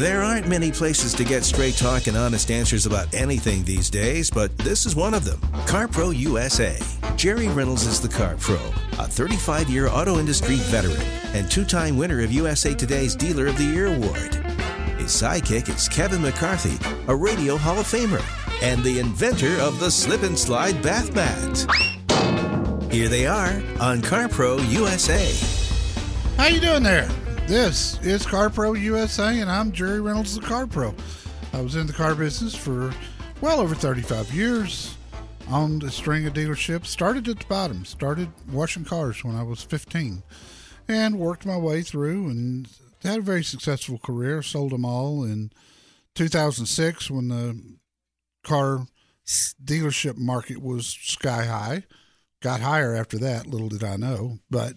There aren't many places to get straight talk and honest answers about anything these days, but this is one of them. CarPro USA. Jerry Reynolds is the Car Pro, a 35 year auto industry veteran and two time winner of USA Today's Dealer of the Year award. His sidekick is Kevin McCarthy, a Radio Hall of Famer and the inventor of the slip and slide bath mat. Here they are on CarPro USA. How you doing there? This is CarPro USA, and I'm Jerry Reynolds, the Car Pro. I was in the car business for well over 35 years. Owned a string of dealerships. Started at the bottom. Started washing cars when I was 15, and worked my way through and had a very successful career. Sold them all in 2006 when the car dealership market was sky high. Got higher after that. Little did I know, but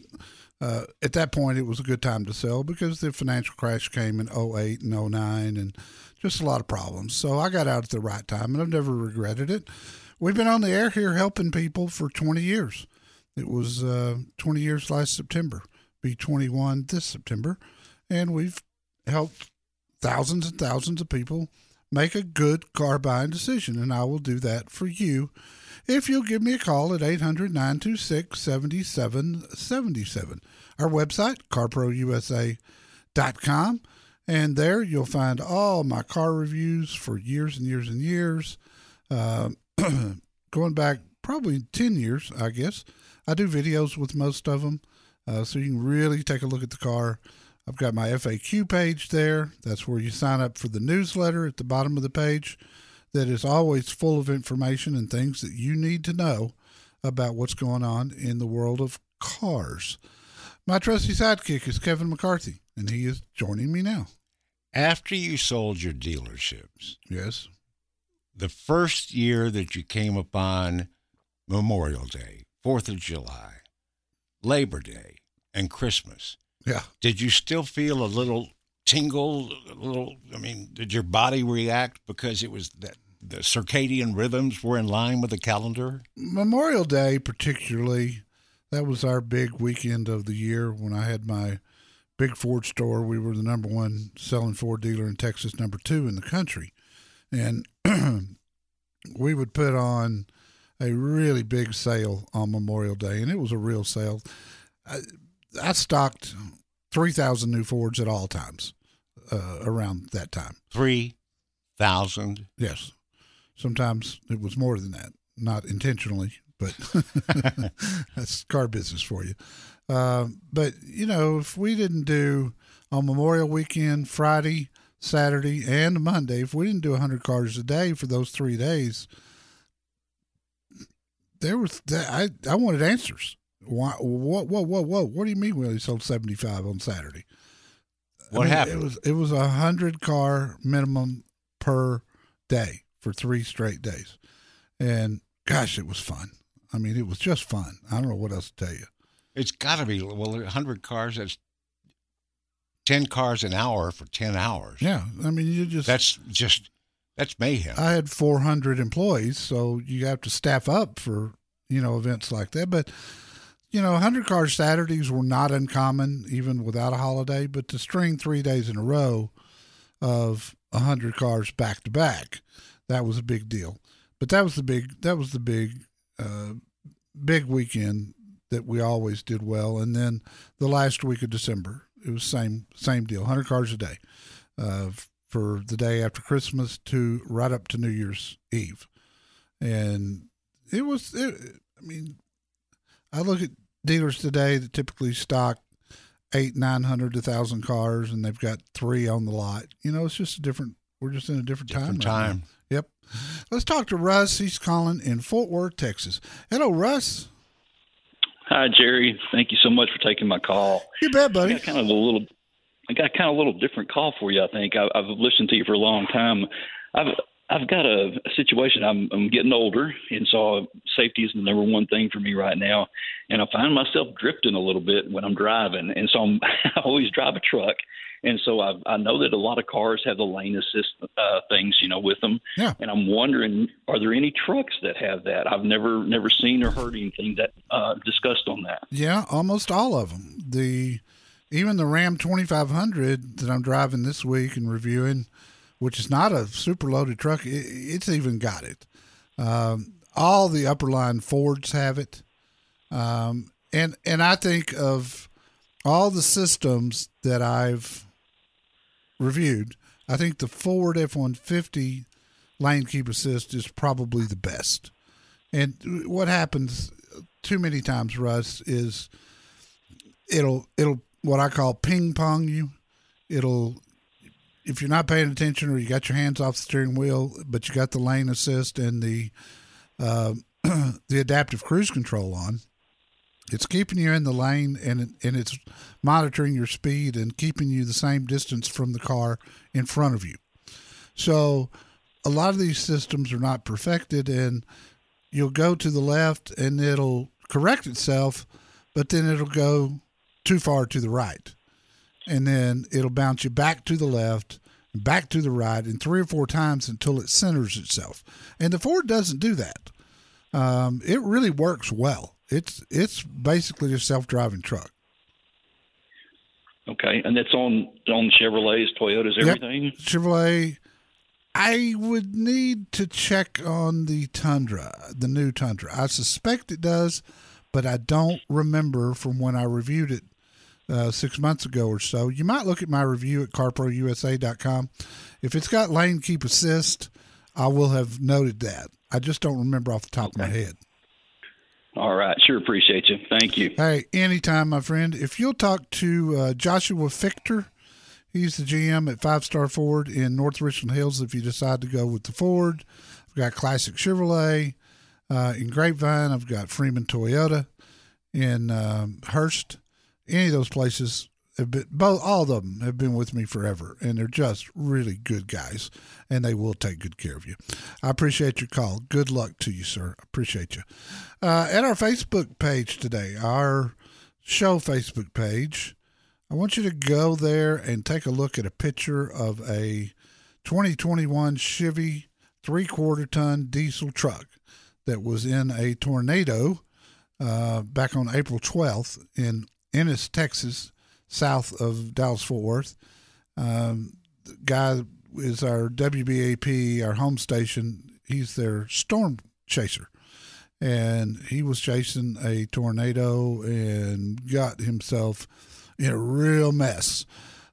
uh, at that point, it was a good time to sell because the financial crash came in 08 and 09 and just a lot of problems. So I got out at the right time and I've never regretted it. We've been on the air here helping people for 20 years. It was uh, 20 years last September, be 21 this September. And we've helped thousands and thousands of people make a good car buying decision. And I will do that for you if you'll give me a call at 800 926 7777. Our website, carprousa.com. And there you'll find all my car reviews for years and years and years, uh, going back probably 10 years, I guess. I do videos with most of them, uh, so you can really take a look at the car. I've got my FAQ page there. That's where you sign up for the newsletter at the bottom of the page that is always full of information and things that you need to know about what's going on in the world of cars. My trusty sidekick is Kevin McCarthy, and he is joining me now. After you sold your dealerships, yes, the first year that you came upon Memorial Day, Fourth of July, Labor Day, and Christmas, yeah, did you still feel a little tingle? A little? I mean, did your body react because it was that the circadian rhythms were in line with the calendar? Memorial Day, particularly, that was our big weekend of the year when I had my big Ford store. We were the number one selling Ford dealer in Texas, number two in the country. And we would put on a really big sale on Memorial Day, and it was a real sale. I, stocked 3,000 new Fords at all times uh, around that time. 3,000? Yes. Sometimes it was more than that, not intentionally, but that's car business for you. Uh, but you know, if we didn't do on Memorial Weekend, Friday, Saturday, and Monday, if we didn't do 100 cars a day for those three days, there was I I wanted answers. Why? What? What? What? What? What do you mean? We only sold 75 on Saturday. What I mean, happened? It was it was a hundred car minimum per day for three straight days, and gosh, it was fun. I mean, it was just fun. I don't know what else to tell you. It's got to be well, 100 cars. That's 10 cars an hour for 10 hours. Yeah, I mean, you just That's just that's mayhem. I had 400 employees, so you have to staff up for you know events like that. But you know, 100 car Saturdays were not uncommon even without a holiday. But to string three days in a row of 100 cars back to back, that was a big deal. But that was the big that was the big uh, big weekend that we always did well. And then the last week of December, it was same same deal, 100 cars a day. uh, for the day after Christmas to right up to New Year's Eve, and it was. It, I mean, I look at dealers today that typically stock eight, nine hundred to thousand cars, and they've got three on the lot. You know, it's just a different. We're just in a different, Different time. right time. now. Yep. Let's talk to Russ. He's calling in Fort Worth, Texas. Hello, Russ. Hi, Jerry. Thank you so much for taking my call. You bet, I buddy. got kind of a little, I got kind of a little different call for you. I think I, I've listened to you for a long time. I've I've got a, a situation. I'm I'm getting older, and so safety is the number one thing for me right now. And I find myself drifting a little bit when I'm driving, and so I'm, I always drive a truck. And so I, I know that a lot of cars have the lane assist uh, things, you know, with them. Yeah. And I'm wondering, are there any trucks that have that? I've never never seen or heard anything that uh, discussed on that. Yeah, almost all of them. The even the Ram 2500 that I'm driving this week and reviewing, which is not a super loaded truck, it, it's even got it. Um, all the upper line Fords have it, um, and and I think of all the systems that I've reviewed. I think the Ford F150 lane keep assist is probably the best. And what happens too many times, Russ, is it'll it'll what I call ping pong you. It'll if you're not paying attention or you got your hands off the steering wheel, but you got the lane assist and the uh, the adaptive cruise control on, it's keeping you in the lane and and it's monitoring your speed and keeping you the same distance from the car in front of you. So a lot of these systems are not perfected and you'll go to the left and it'll correct itself, but then it'll go too far to the right. And then it'll bounce you back to the left, back to the right, and three or four times until it centers itself. And the Ford doesn't do that. Um, it really works well. It's it's basically a self driving truck. Okay, and that's on on Chevrolets, Toyotas, Yep. everything. Chevrolet. I would need to check on the Tundra, the new Tundra. I suspect it does, but I don't remember from when I reviewed it uh, six months ago or so. You might look at my review at carprousa.com. If it's got lane keep assist, I will have noted that. I just don't remember off the top of my head. All right, sure appreciate you. Thank you. Hey, anytime, my friend. If you'll talk to uh, Joshua Fichter, he's the GM at Five Star Ford in North Richland Hills. If you decide to go with the Ford, I've got Classic Chevrolet uh, in Grapevine. I've got Freeman Toyota in um, Hurst. Any of those places have been both. All of them have been with me forever, and they're just really good guys, and they will take good care of you. I appreciate your call. Good luck to you, sir. Appreciate you. Uh, at our Facebook page today, our show Facebook page, I want you to go there and take a look at a picture of a 2021 Chevy three quarter ton diesel truck that was in a tornado uh, back on April 12th in Ennis, Texas, south of Dallas Fort Worth. Um, the guy is our WBAP, our home station. He's their storm chaser and he was chasing a tornado and got himself in a real mess.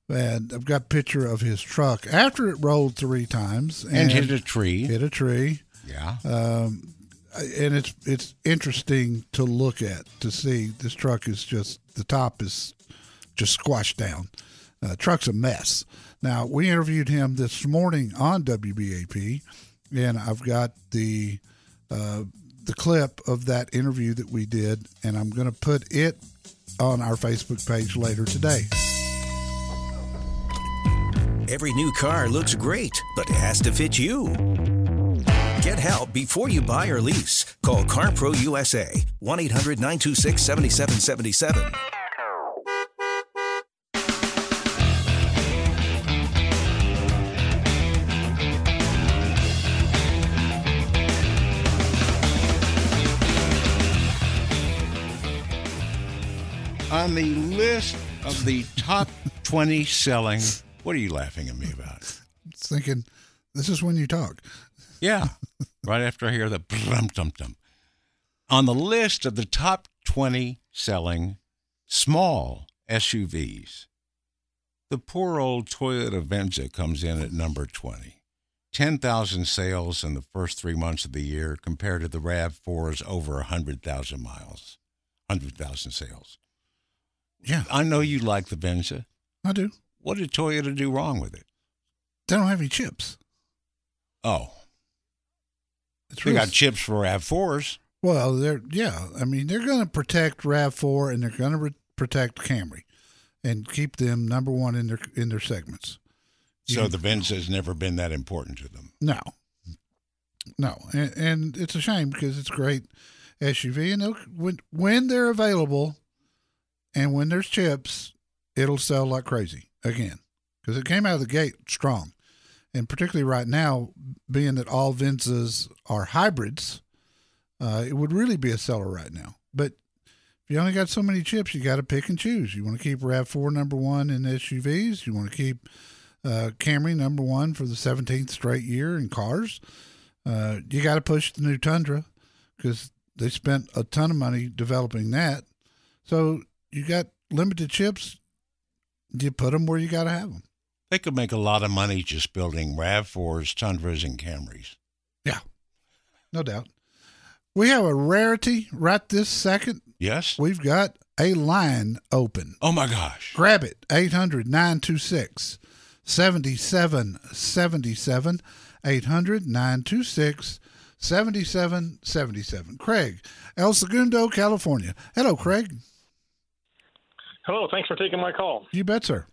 And I've got a picture of his truck after it rolled three times And hit a tree. hit a tree. Yeah. Um, and it's it's interesting to look at to see this truck is just the top is just squashed down. Uh, truck's a mess. Now we interviewed him this morning on WBAP, and I've got the uh, the clip of that interview that we did, and I'm going to put it on our Facebook page later today. Every new car looks great, but it has to fit you. Get help before you buy or lease. Call CarPro USA 1 800 926 7777. On the list of the top 20 selling, what are you laughing at me about? Thinking, this is when you talk. Yeah. right after I hear the brum tum tum. On the list of the top 20 selling small SUVs, The poor old Toyota Venza comes in at number 20. 10,000 sales in the first three months of the year compared to the RAV4's over 100,000 miles, 100,000 sales. Yeah, I know you like the Venza. I do. What did Toyota do wrong with it? They don't have any chips. Oh, It's they got chips for RAV4s. Well, they're yeah. I mean, they're going to protect Rav Four and they're going to re- protect Camry, and keep them number one in their in their segments. So You- the Venza has never been that important to them. No, no, and, and it's a shame because it's a great SUV, and they'll- when when they're available, and when there's chips, it'll sell like crazy again because it came out of the gate strong, and particularly right now, being that all Venzas are hybrids, uh, it would really be a seller right now. But if you only got so many chips, you got to pick and choose. You want to keep Rav Four number one in SUVs. You want to keep uh, Camry number one for the 17th straight year in cars. Uh, you got to push the new Tundra because they spent a ton of money developing that. So you got limited chips. You put them where you got to have them. They could make a lot of money just building RAV4s, Tundras, and Camrys. Yeah, no doubt. We have a rarity right this second. Yes? We've got a line open. Oh my gosh. Grab it. 800 926 7777. 800 926 7777. Craig, El Segundo, California. Hello, Craig. Hello, thanks for taking my call. You bet, sir.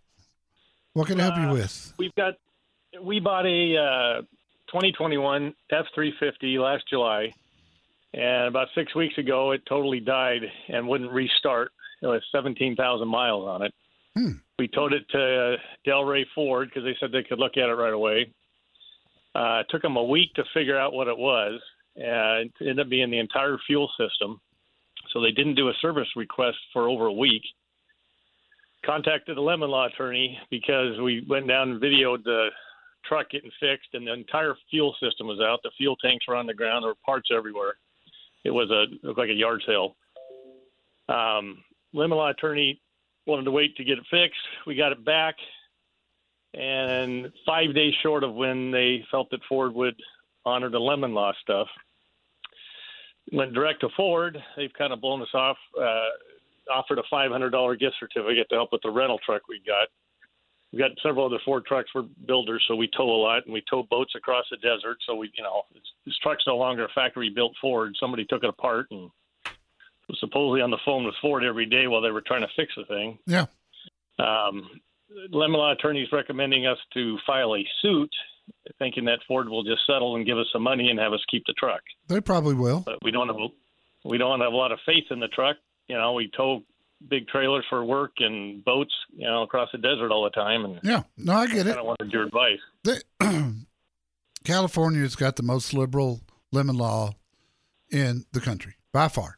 What can I help you Uh, with? We've got we bought a uh, 2021 F350 last July, and about six weeks ago it totally died and wouldn't restart. It was 17,000 miles on it. Hmm. We towed it to Delray Ford because they said they could look at it right away. Uh, it took them a week to figure out what it was, and it ended up being the entire fuel system. So they didn't do a service request for over a week contacted a lemon law attorney because we went down and videoed the truck getting fixed and the entire fuel system was out. The fuel tanks were on the ground. There were parts everywhere. It was a looked like a yard sale. Um, lemon law attorney wanted to wait to get it fixed. We got it back, and five days short of when they felt that Ford would honor the lemon law stuff. Went direct to Ford. They've kind of blown us off. Uh, offered a $500 gift certificate to help with the rental truck we got. We got several other Ford trucks. We're builders, so we tow a lot, and we tow boats across the desert. So we, you know, it's, this truck's no longer a factory-built Ford. Somebody took it apart and was supposedly on the phone with Ford every day while they were trying to fix the thing. Yeah. Um, lemon law attorney's recommending us to file a suit, thinking that Ford will just settle and give us some money and have us keep the truck They probably will. but we don't have we don't have a lot of faith in the truck. You know, we tow big trailers for work and boats, you know, across the desert all the time, and Yeah. No, I get I it. don't wanted your advice. They, California's got the most liberal lemon law in the country by far.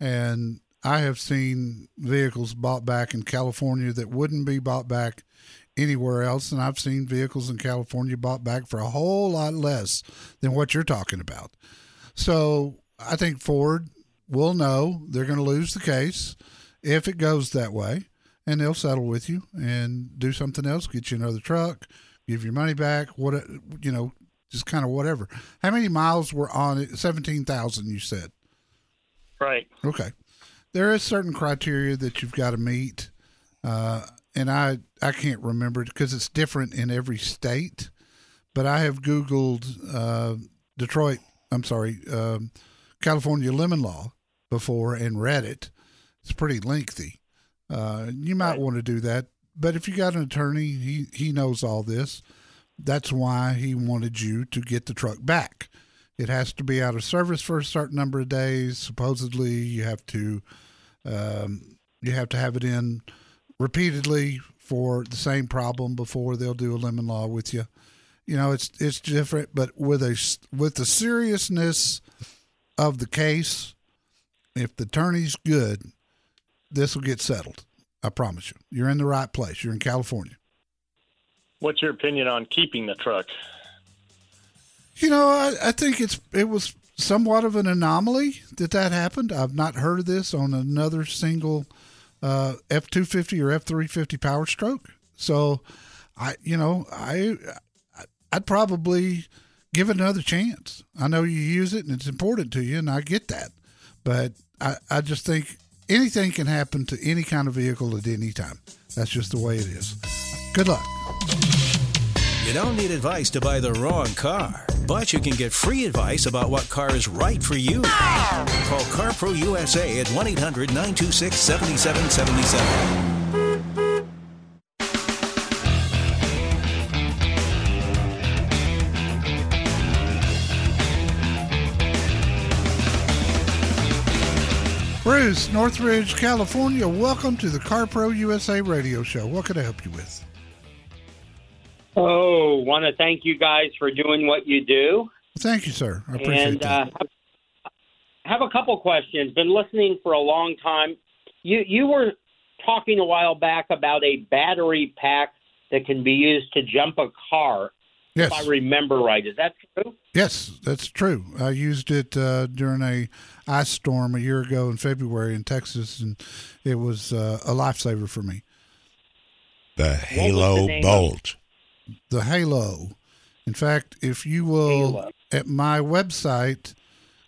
And I have seen vehicles bought back in California that wouldn't be bought back anywhere else. And I've seen vehicles in California bought back for a whole lot less than what you're talking about. So I think Ford will know they're going to lose the case if it goes that way. And they'll settle with you and do something else, get you another truck, give your money back, what you know, just kind of whatever. How many miles were on it? Seventeen thousand, you said. Right. Okay, there is certain criteria that you've got to meet, uh, and I I can't remember it because it's different in every state. But I have Googled uh, Detroit. I'm sorry, um, California lemon law before and read it. It's pretty lengthy. Uh, you might Right. want to do that, but if you got an attorney, he he knows all this. That's why he wanted you to get the truck back. It has to be out of service for a certain number of days. Supposedly, you have to um, you have to have it in repeatedly for the same problem before they'll do a lemon law with you. You know, it's it's different, but with a with the seriousness of the case, if the attorney's good, this will get settled. I promise you. You're in the right place. You're in California. What's your opinion on keeping the truck? You know, I, I think it's it was somewhat of an anomaly that that happened. I've not heard of this on another single uh, F two fifty or F three fifty Power Stroke. So, I you know I I'd probably give it another chance. I know you use it and it's important to you, and I get that, but I I just think anything can happen to any kind of vehicle at any time. That's just the way it is. Good luck. You don't need advice to buy the wrong car, but you can get free advice about what car is right for you. Call CarPro USA at 1 800 926 7777. Bruce, Northridge, California. Welcome to the CarPro USA radio show. What can I help you with? Oh, want to thank you guys for doing what you do. Thank you, sir. I appreciate it. and that. uh, have a couple questions. Been listening for a long time. You you were talking a while back about a battery pack that can be used to jump a car. Yes. If I remember right, is that true? Yes, that's true. I used it uh, during a ice storm a year ago in February in Texas, and it was uh, a lifesaver for me. The Halo name? Bolt. The Halo. In fact, if you will, Halo. at my website,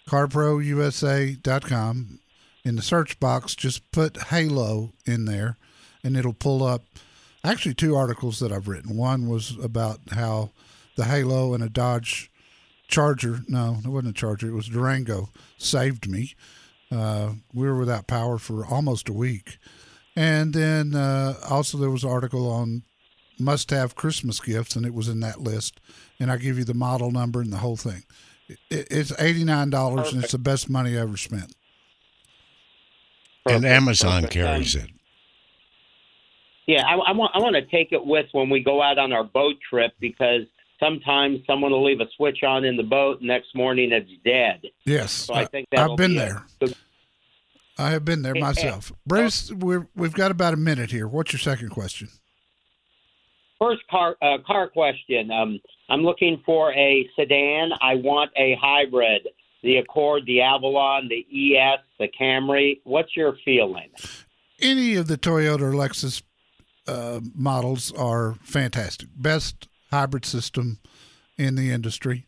carprousa.com, in the search box, just put Halo in there, and it'll pull up actually two articles that I've written. One was about how the Halo and a Dodge Charger, no, it wasn't a Charger, it was Durango, saved me. Uh, we were without power for almost a week. And then uh, also there was an article on must have Christmas gifts, and it was in that list. And I give you the model number and the whole thing. It, it's $89, and it's the best money I ever spent. And Amazon perfect. carries it. Yeah, I, I want I want to take it with when we go out on our boat trip because sometimes someone will leave a switch on in the boat, next morning it's dead. Yes, So I think I've been be there. good- I have been there Hey, myself. Bruce, we're, we've got about a minute here. What's your second question? First car uh, car question. Um, I'm looking for a sedan. I want a hybrid. The Accord, the Avalon, the ES, the Camry. What's your feeling? Any of the Toyota or Lexus uh, models are fantastic. Best hybrid system in the industry.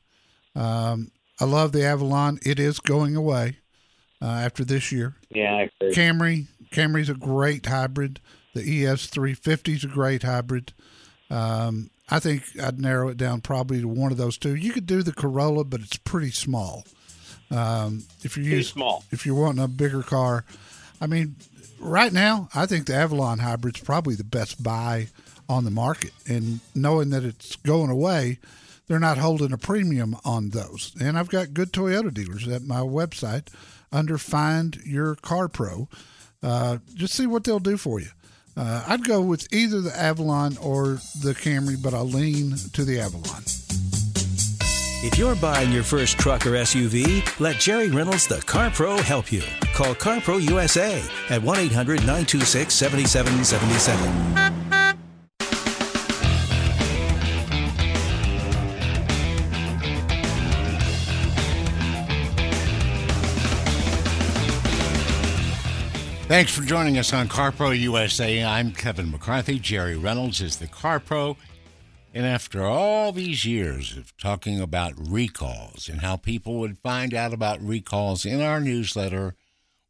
Um, I love the Avalon. It is going away uh, after this year. Yeah, I agree. Camry, Camry's a great hybrid. The ES 350 is a great hybrid. Um, I think I'd narrow it down probably to one of those two. You could do the Corolla, but it's pretty small. Um, if you're used, small. if you're wanting a bigger car, I mean, right now I think the Avalon hybrid's probably the best buy on the market. And knowing that it's going away, they're not holding a premium on those. And I've got good Toyota dealers at my website under Find Your Car Pro. Uh, just see what they'll do for you. Uh, I'd go with either the Avalon or the Camry, but I'll lean to the Avalon. If you're buying your first truck or SUV, let Jerry Reynolds, the Car Pro, help you. Call CarPro USA at 1 800 926 7777. Thanks for joining us on CarPro USA. I'm Kevin McCarthy. Jerry Reynolds is the CarPro. And after all these years of talking about recalls and how people would find out about recalls in our newsletter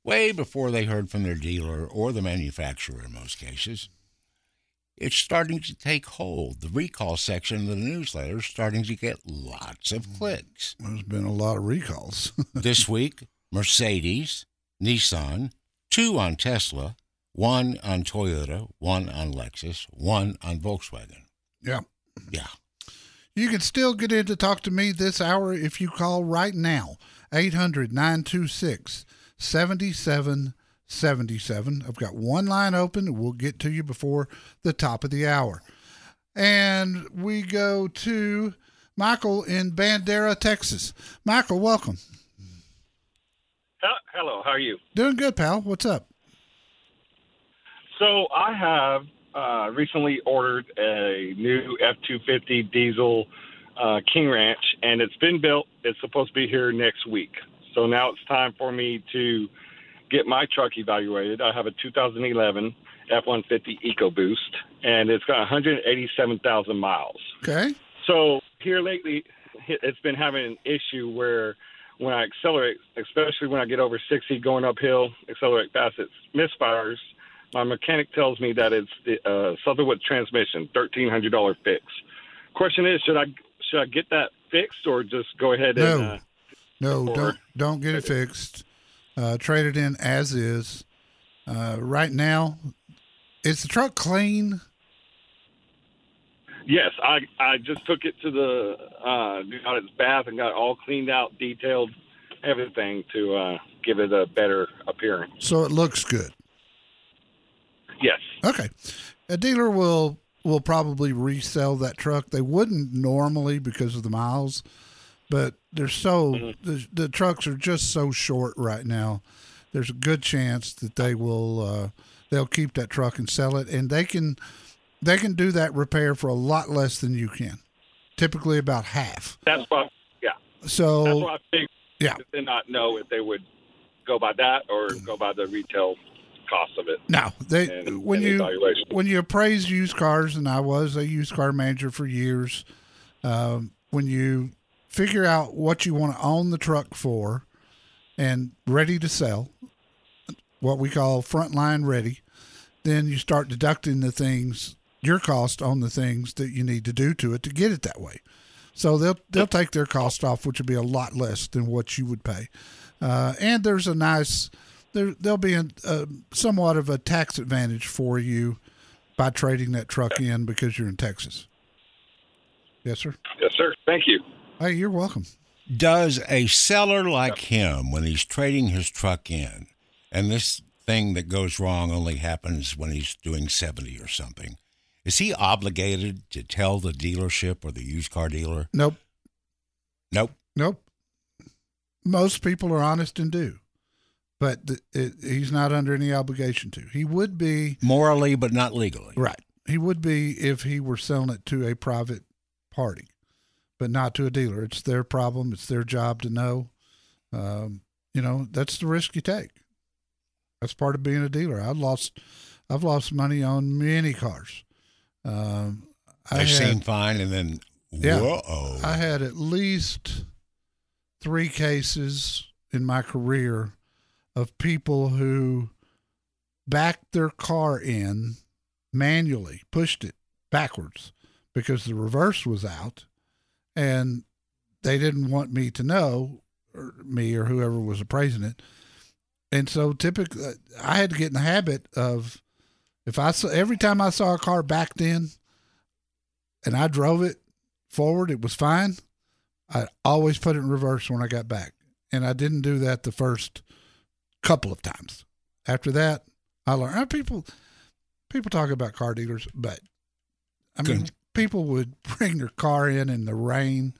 way before they heard from their dealer or the manufacturer in most cases, it's starting to take hold. The recall section of the newsletter is starting to get lots of clicks. There's been a lot of recalls. this week, Mercedes, Nissan, two on Tesla, one on Toyota, one on Lexus, one on Volkswagen. yeah. Yeah. You can still get in to talk to me this hour if you call right now, 800 926 7777. I've got one line open. and We'll get to you before the top of the hour. And we go to Michael in Bandera, Texas. Michael, welcome. Hello, how are you? Doing good, pal. What's up? So I have uh, recently ordered a new F two fifty diesel uh, King Ranch, and it's been built. It's supposed to be here next week. So now it's time for me to get my truck evaluated. I have a 2011, F-150 EcoBoost, and it's got 187,000 miles. Okay. So here lately, it's been having an issue where when I accelerate, especially when I get over 60 going uphill, accelerate fast, it misfires. My mechanic tells me that it's uh, something with transmission, $1,300 fix. Question is, should I should I get that fixed or just go ahead No. and uh, No, Or- don't don't get it fixed. Uh, trade it in as is. Uh, right now, is the truck clean? Yes, I I just took it to the uh, got its bath and got it all cleaned out, detailed, everything to uh, give it a better appearance. So it looks good. Yes. Okay. A dealer will will probably resell that truck. They wouldn't normally because of the miles, but they're so the, the trucks are just so short right now. There's a good chance that they will uh, they'll keep that truck and sell it, and they can they can do that repair for a lot less than you can. Typically about half. That's what. Yeah. So That's what I figured. yeah. Did not know if they would go by that or go by the retail cost of it. No, they And- when and you evaluation. when you appraise used cars, and I was a used car manager for years. Um, when you figure out what you want to own the truck for, and ready to sell, what we call frontline ready, then you start deducting the things your cost on the things that you need to do to it to get it that way. So they'll they'll take their cost off, which will be a lot less than what you would pay. Uh, and there's a nice there there'll be a, a somewhat of a tax advantage for you by trading that truck in because you're in Texas. Yes, sir. Yes, sir. Thank you. Hey, you're welcome. Does a seller like him, when he's trading his truck in, and this thing that goes wrong only happens when he's doing 70 or something, is he obligated to tell the dealership or the used car dealer? Nope. Nope. Nope. Most people are honest and do, but th- it, he's not under any obligation to. He would be Morally, but not legally. right. He would be if he were selling it to a private party, but not to a dealer. It's their problem. It's their job to know. Um, you know, that's the risk you take. That's part of being a dealer. I've lost, I've lost money on many cars. Um, I They had- seem fine, and then, Yeah. whoa. I had at least three cases in my career of people who backed their car in manually, pushed it backwards because the reverse was out, and they didn't want me to know, or me or whoever was appraising it. And so typically, I had to get in the habit of if I saw every time I saw a car backed in, and I drove it forward, it was fine. I always put it in reverse when I got back. And I didn't do that the first couple of times. After that, I learned uh, people people talk about car dealers, but I mean Good. people would bring their car in in the rain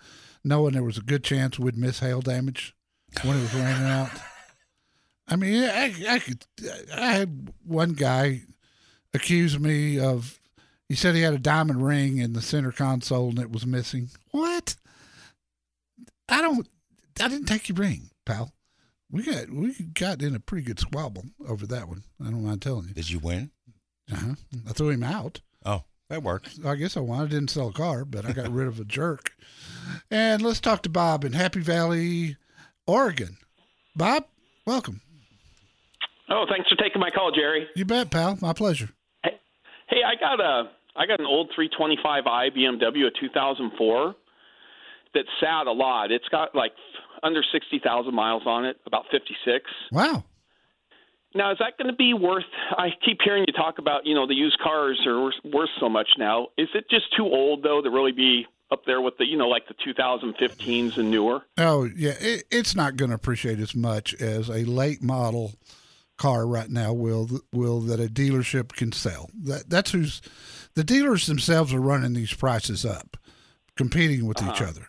knowing there was a good chance we'd miss hail damage when it was raining out. I mean, I, I could. I had one guy accuse me of. He said he had a diamond ring in the center console and it was missing. What? I don't. I didn't take your ring, pal. We got we got in a pretty good squabble over that one. I don't mind telling you. Did you win? Uh-huh. I threw him out. Oh, that worked. I guess I won. I didn't sell a car, but I got rid of a jerk. And let's talk to Bob in Happy Valley, Oregon. Bob, welcome. Oh, thanks for taking my call, Jerry. You bet, pal. My pleasure. Hey, I got a I got an old 325i BMW, a 2004 that sat a lot. It's got like under 60,000 miles on it, about 56. Wow. Now, is that going to be worth? I keep hearing you talk about, you know, the used cars are worth, so much now. Is it just too old though to really be up there with the, you know, like the 2015s and newer? Oh yeah, it, it's not going to appreciate as much as a late model car right now will will that a dealership can sell. That that's who's the dealers themselves are running these prices up, competing with each uh-huh. other.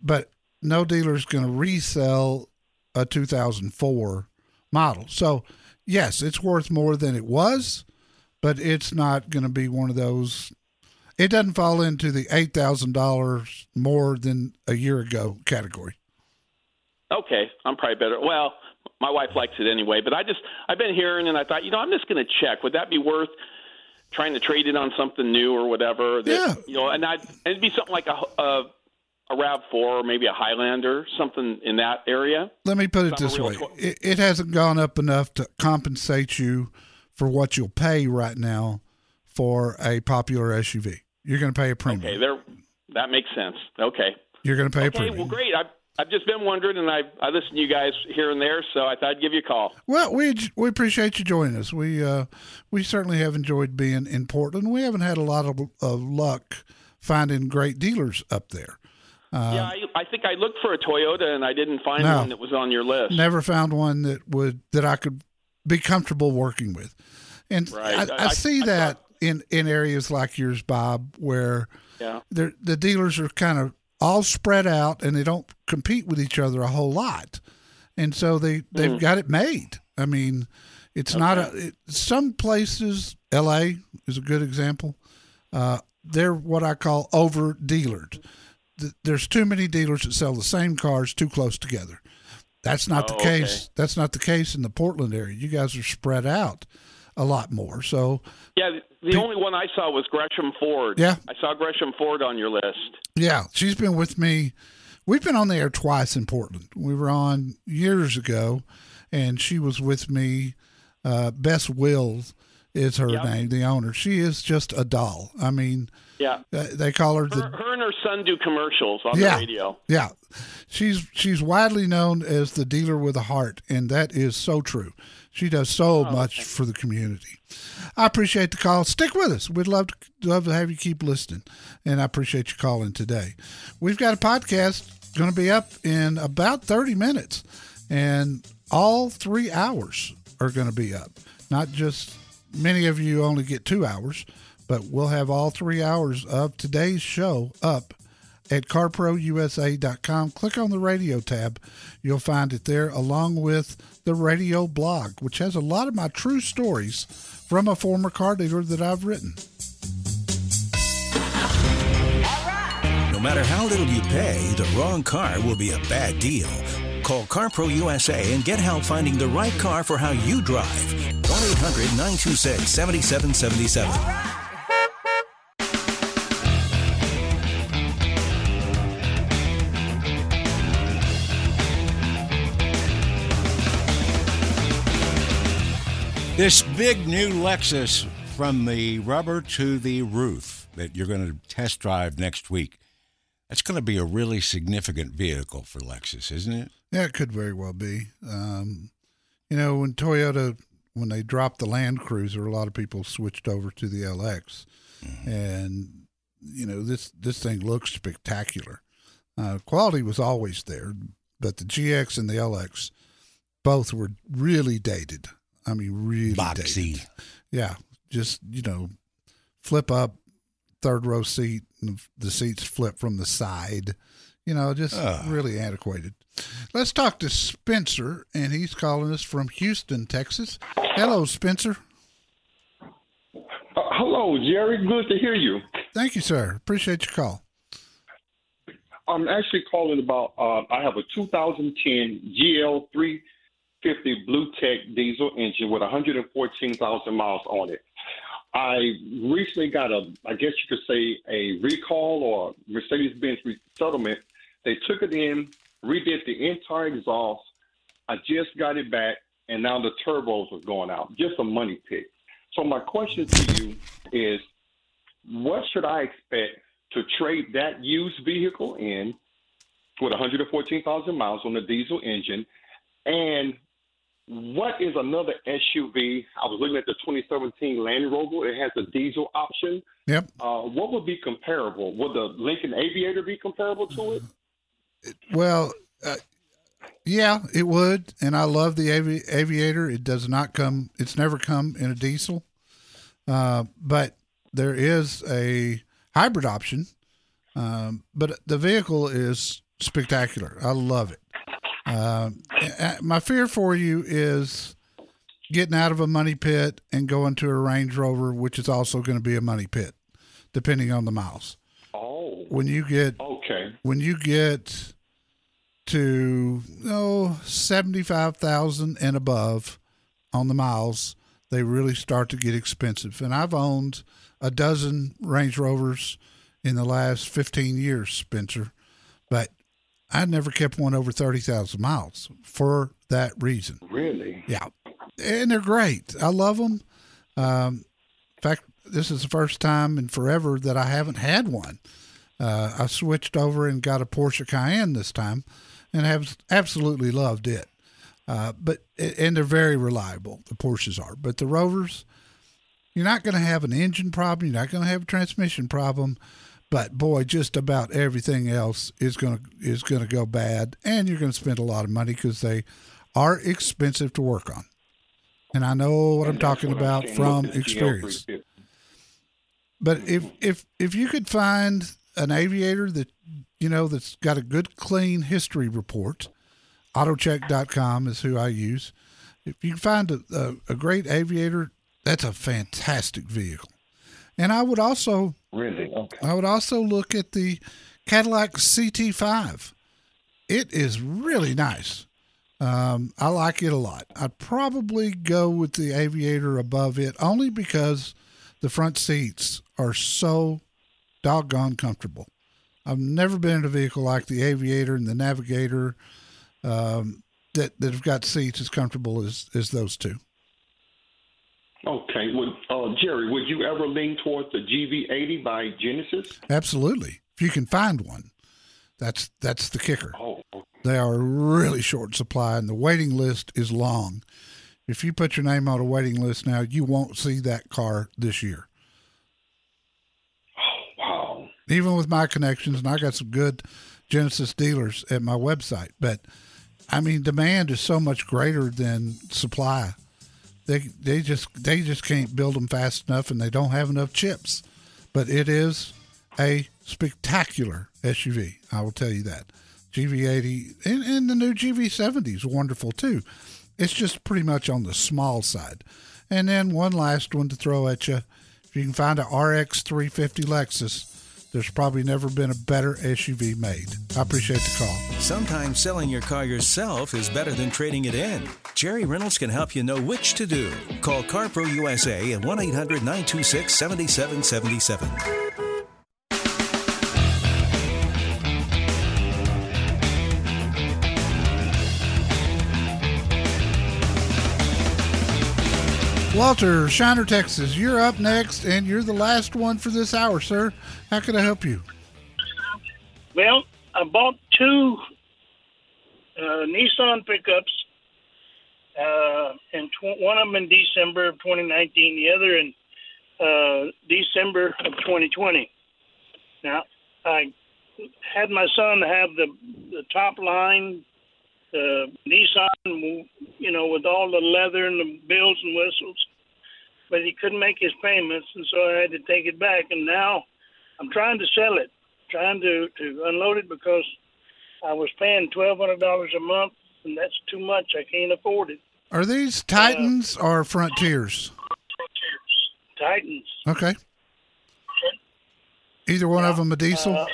But no dealer is going to resell a 2004 model. So yes, it's worth more than it was, but it's not going to be one of those. It doesn't fall into the eight thousand dollars more than a year ago category. Okay, I'm probably better. Well, my wife likes it anyway. But I just I've been hearing, and I thought, you know, I'm just going to check. Would that be worth trying to trade it on something new or whatever? That, Yeah. You know, and I'd it'd be something like a a, a Rav Four or maybe a Highlander, something in that area. Let me put it a this way: tw- it, it hasn't gone up enough to compensate you for what you'll pay right now for a popular SUV. You're going to pay a premium. Okay, there. That makes sense. Okay. You're going to pay a Okay. premium. Well, great. I've I've just been wondering, and I I listen to you guys here and there, so I thought I'd give you a call. Well, we we appreciate you joining us. We uh, we certainly have enjoyed being in Portland. We haven't had a lot of, of luck finding great dealers up there. yeah, I, I think I looked for a Toyota and I didn't find Uh, No. one that was on your list. Never found one that would that I could be comfortable working with. And Right. I, I, see I that in in areas like yours, Bob, where Yeah. the dealers are kind of all spread out and they don't compete with each other a whole lot, and so they they've Mm. got it made. I mean, it's not a it, some places. L.A. is a good example. Uh, they're what I call over dealered. There's too many dealers that sell the same cars too close together. That's not Oh, the okay. case. That's not the case in the Portland area. You guys are spread out a lot more. So Yeah, the, only one I saw was Gresham Ford. Yeah. I saw Gresham Ford on your list. Yeah, she's been with me. We've been on the air twice in Portland. We were on years ago, and she was with me. Uh, Bess Wills is her Yep. name, the owner. She is just a doll. I mean, Yeah. uh, they call her Her, the her and her son do commercials on Yeah. the radio. yeah. She's she's widely known as the dealer with a heart, and that is so true. She does so Oh, much for the community. I appreciate the call. Stick with us. We'd love to love to have you keep listening, and I appreciate you calling today. We've got a podcast going to be up in about thirty minutes, and all three hours are going to be up. Not just many of you only get two hours, but we'll have all three hours of today's show up at carprousa.com. Click on the radio tab. You'll find it there, along with the radio blog, which has a lot of my true stories from a former car dealer that I've written. No matter how little you pay, the wrong car will be a bad deal. Call CarPro USA and get help finding the right car for how you drive. 1 800 926 7777. This big new Lexus from the rubber to the roof that you're going to test drive next week. That's going to be a really significant vehicle for Lexus, isn't it? Yeah, it could very well be. Um, you know, when Toyota, when they dropped the Land Cruiser, a lot of people switched over to the LX, and you know this this thing looks spectacular. Uh, quality was always there, but the GX and the LX both were really dated. I mean, really Boxy. dated. Yeah, just you know, flip up third row seat, and the seats flip from the side. You know, just Ugh. really antiquated. Let's talk to Spencer, and he's calling us from Houston, Texas. Hello, Spencer. Uh, hello, Jerry. Good to hear you. Thank you, sir. Appreciate your call. I'm actually calling about. Uh, I have a 2010 GL350 Blue Tech diesel engine with 114,000 miles on it. I recently got a, I guess you could say, a recall or Mercedes-Benz settlement. They took it in, redid the entire exhaust. I just got it back, and now the turbos are going out. Just a money pit. So my question to you is, what should I expect to trade that used vehicle in with 114,000 miles on the diesel engine? And what is another SUV? I was looking at the 2017 Land Rover. It has a diesel option. Yep. Uh, what would be comparable? Would the Lincoln Aviator be comparable to it? Well, uh, yeah, it would, and I love the avi- Aviator. It does not come; it's never come in a diesel, uh, but there is a hybrid option. Um, but the vehicle is spectacular. I love it. Uh, my fear for you is getting out of a money pit and going to a Range Rover, which is also going to be a money pit, depending on the miles. Oh, When you get okay. when you get to oh, 75,000 and above on the miles, they really start to get expensive. And I've owned a dozen Range Rovers in the last 15 years, Spencer, but I never kept one over 30,000 miles for that reason. Really? Yeah. And they're great. I love them. Um, in fact, this is the first time in forever that I haven't had one. Uh, I switched over and got a Porsche Cayenne this time and have absolutely loved it. Uh, but and they're very reliable. The Porsches are, but the Rovers, you're not going to have an engine problem. You're not going to have a transmission problem. But boy, just about everything else is going to is going to go bad, and you're going to spend a lot of money because they are expensive to work on. And I know what I'm talking what I'm about from at the experience. But if if if you could find an aviator that you know that's got a good clean history report, autocheck.com is who I use. If you can find a, a, a great aviator, that's a fantastic vehicle. And I would also Really? Okay. I would also look at the Cadillac CT5. It is really nice. Um, I like it a lot. I'd probably go with the Aviator above it only because the front seats are so doggone comfortable. I've never been in a vehicle like the Aviator and the Navigator um, that that have got seats as comfortable as as those two. Okay. Would, uh, Jerry, would you ever lean towards the GV80 by Genesis? Absolutely, if you can find one, that's that's the kicker. Oh, okay. They are really short supply, and the waiting list is long. If you put your name on a waiting list now, you won't see that car this year. Oh, wow. Even with my connections, and I got some good Genesis dealers at my website, but I mean, demand is so much greater than supply. They they just they just can't build them fast enough, and they don't have enough chips. But it is a spectacular SUV. I will tell you that. GV80 and, and the new GV70 is wonderful too. It's just pretty much on the small side. And then one last one to throw at you. If you can find a RX 350 Lexus, there's probably never been a better SUV made. I appreciate the call. Sometimes selling your car yourself is better than trading it in. Jerry Reynolds can help you know which to do. Call CarPro USA at 1 800 926 7777. Walter, Shiner, Texas, you're up next, and you're the last one for this hour, sir. How can I help you? Well, I bought two uh, Nissan pickups, uh, and tw- one of them in December of 2019, the other in uh, December of 2020. Now, I had my son have the the top line uh, Nissan, you know, with all the leather and the bells and whistles, but he couldn't make his payments, and so I had to take it back. And now I'm trying to sell it, trying to to unload it because I was paying twelve hundred dollars a month, and that's too much. I can't afford it. Are these Titans or Frontiers? Titans. Okay. Either one of them a diesel? Uh,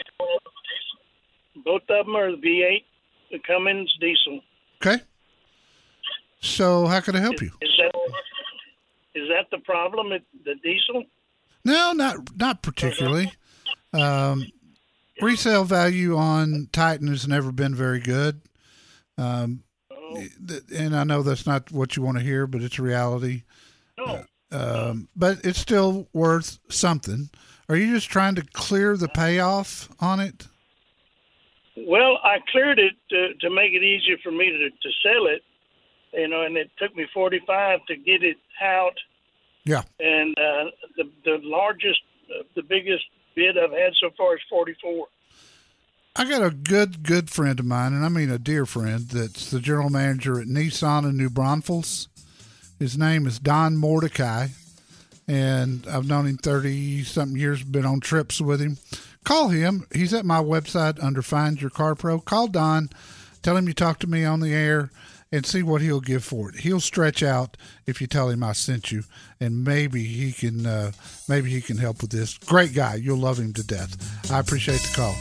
both of them are the V8, the Cummins diesel. okay. So how can I help you? Is that is that the problem? it- The diesel? No, not not particularly. Um, resale value on Titan has never been very good. Um, th- and I know that's not what you want to hear, but it's reality. No. Um, but it's still worth something. Are you just trying to clear the payoff on it? Well, I cleared it to, to make it easier for me to, to sell it, you know, and it took me 45 to get it out. Yeah. And uh, the the largest, uh, the biggest bid I've had so far is 44. I got a good, good friend of mine, and I mean a dear friend, that's the general manager at Nissan in New Braunfels. His name is Don Mordecai, and I've known him 30 something years, been on trips with him. Call him. He's at my website under Find Your Car Pro. Call Don, tell him you talked to me on the air, and see what he'll give for it. He'll stretch out if you tell him I sent you, and maybe he can, uh, maybe he can help with this. Great guy. You'll love him to death. I appreciate the call.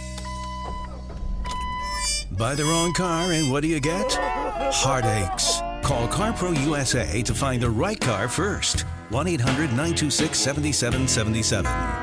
Buy the wrong car, and what do you get? Heartaches. Call CarPro USA to find the right car first. 1 800 926 7777.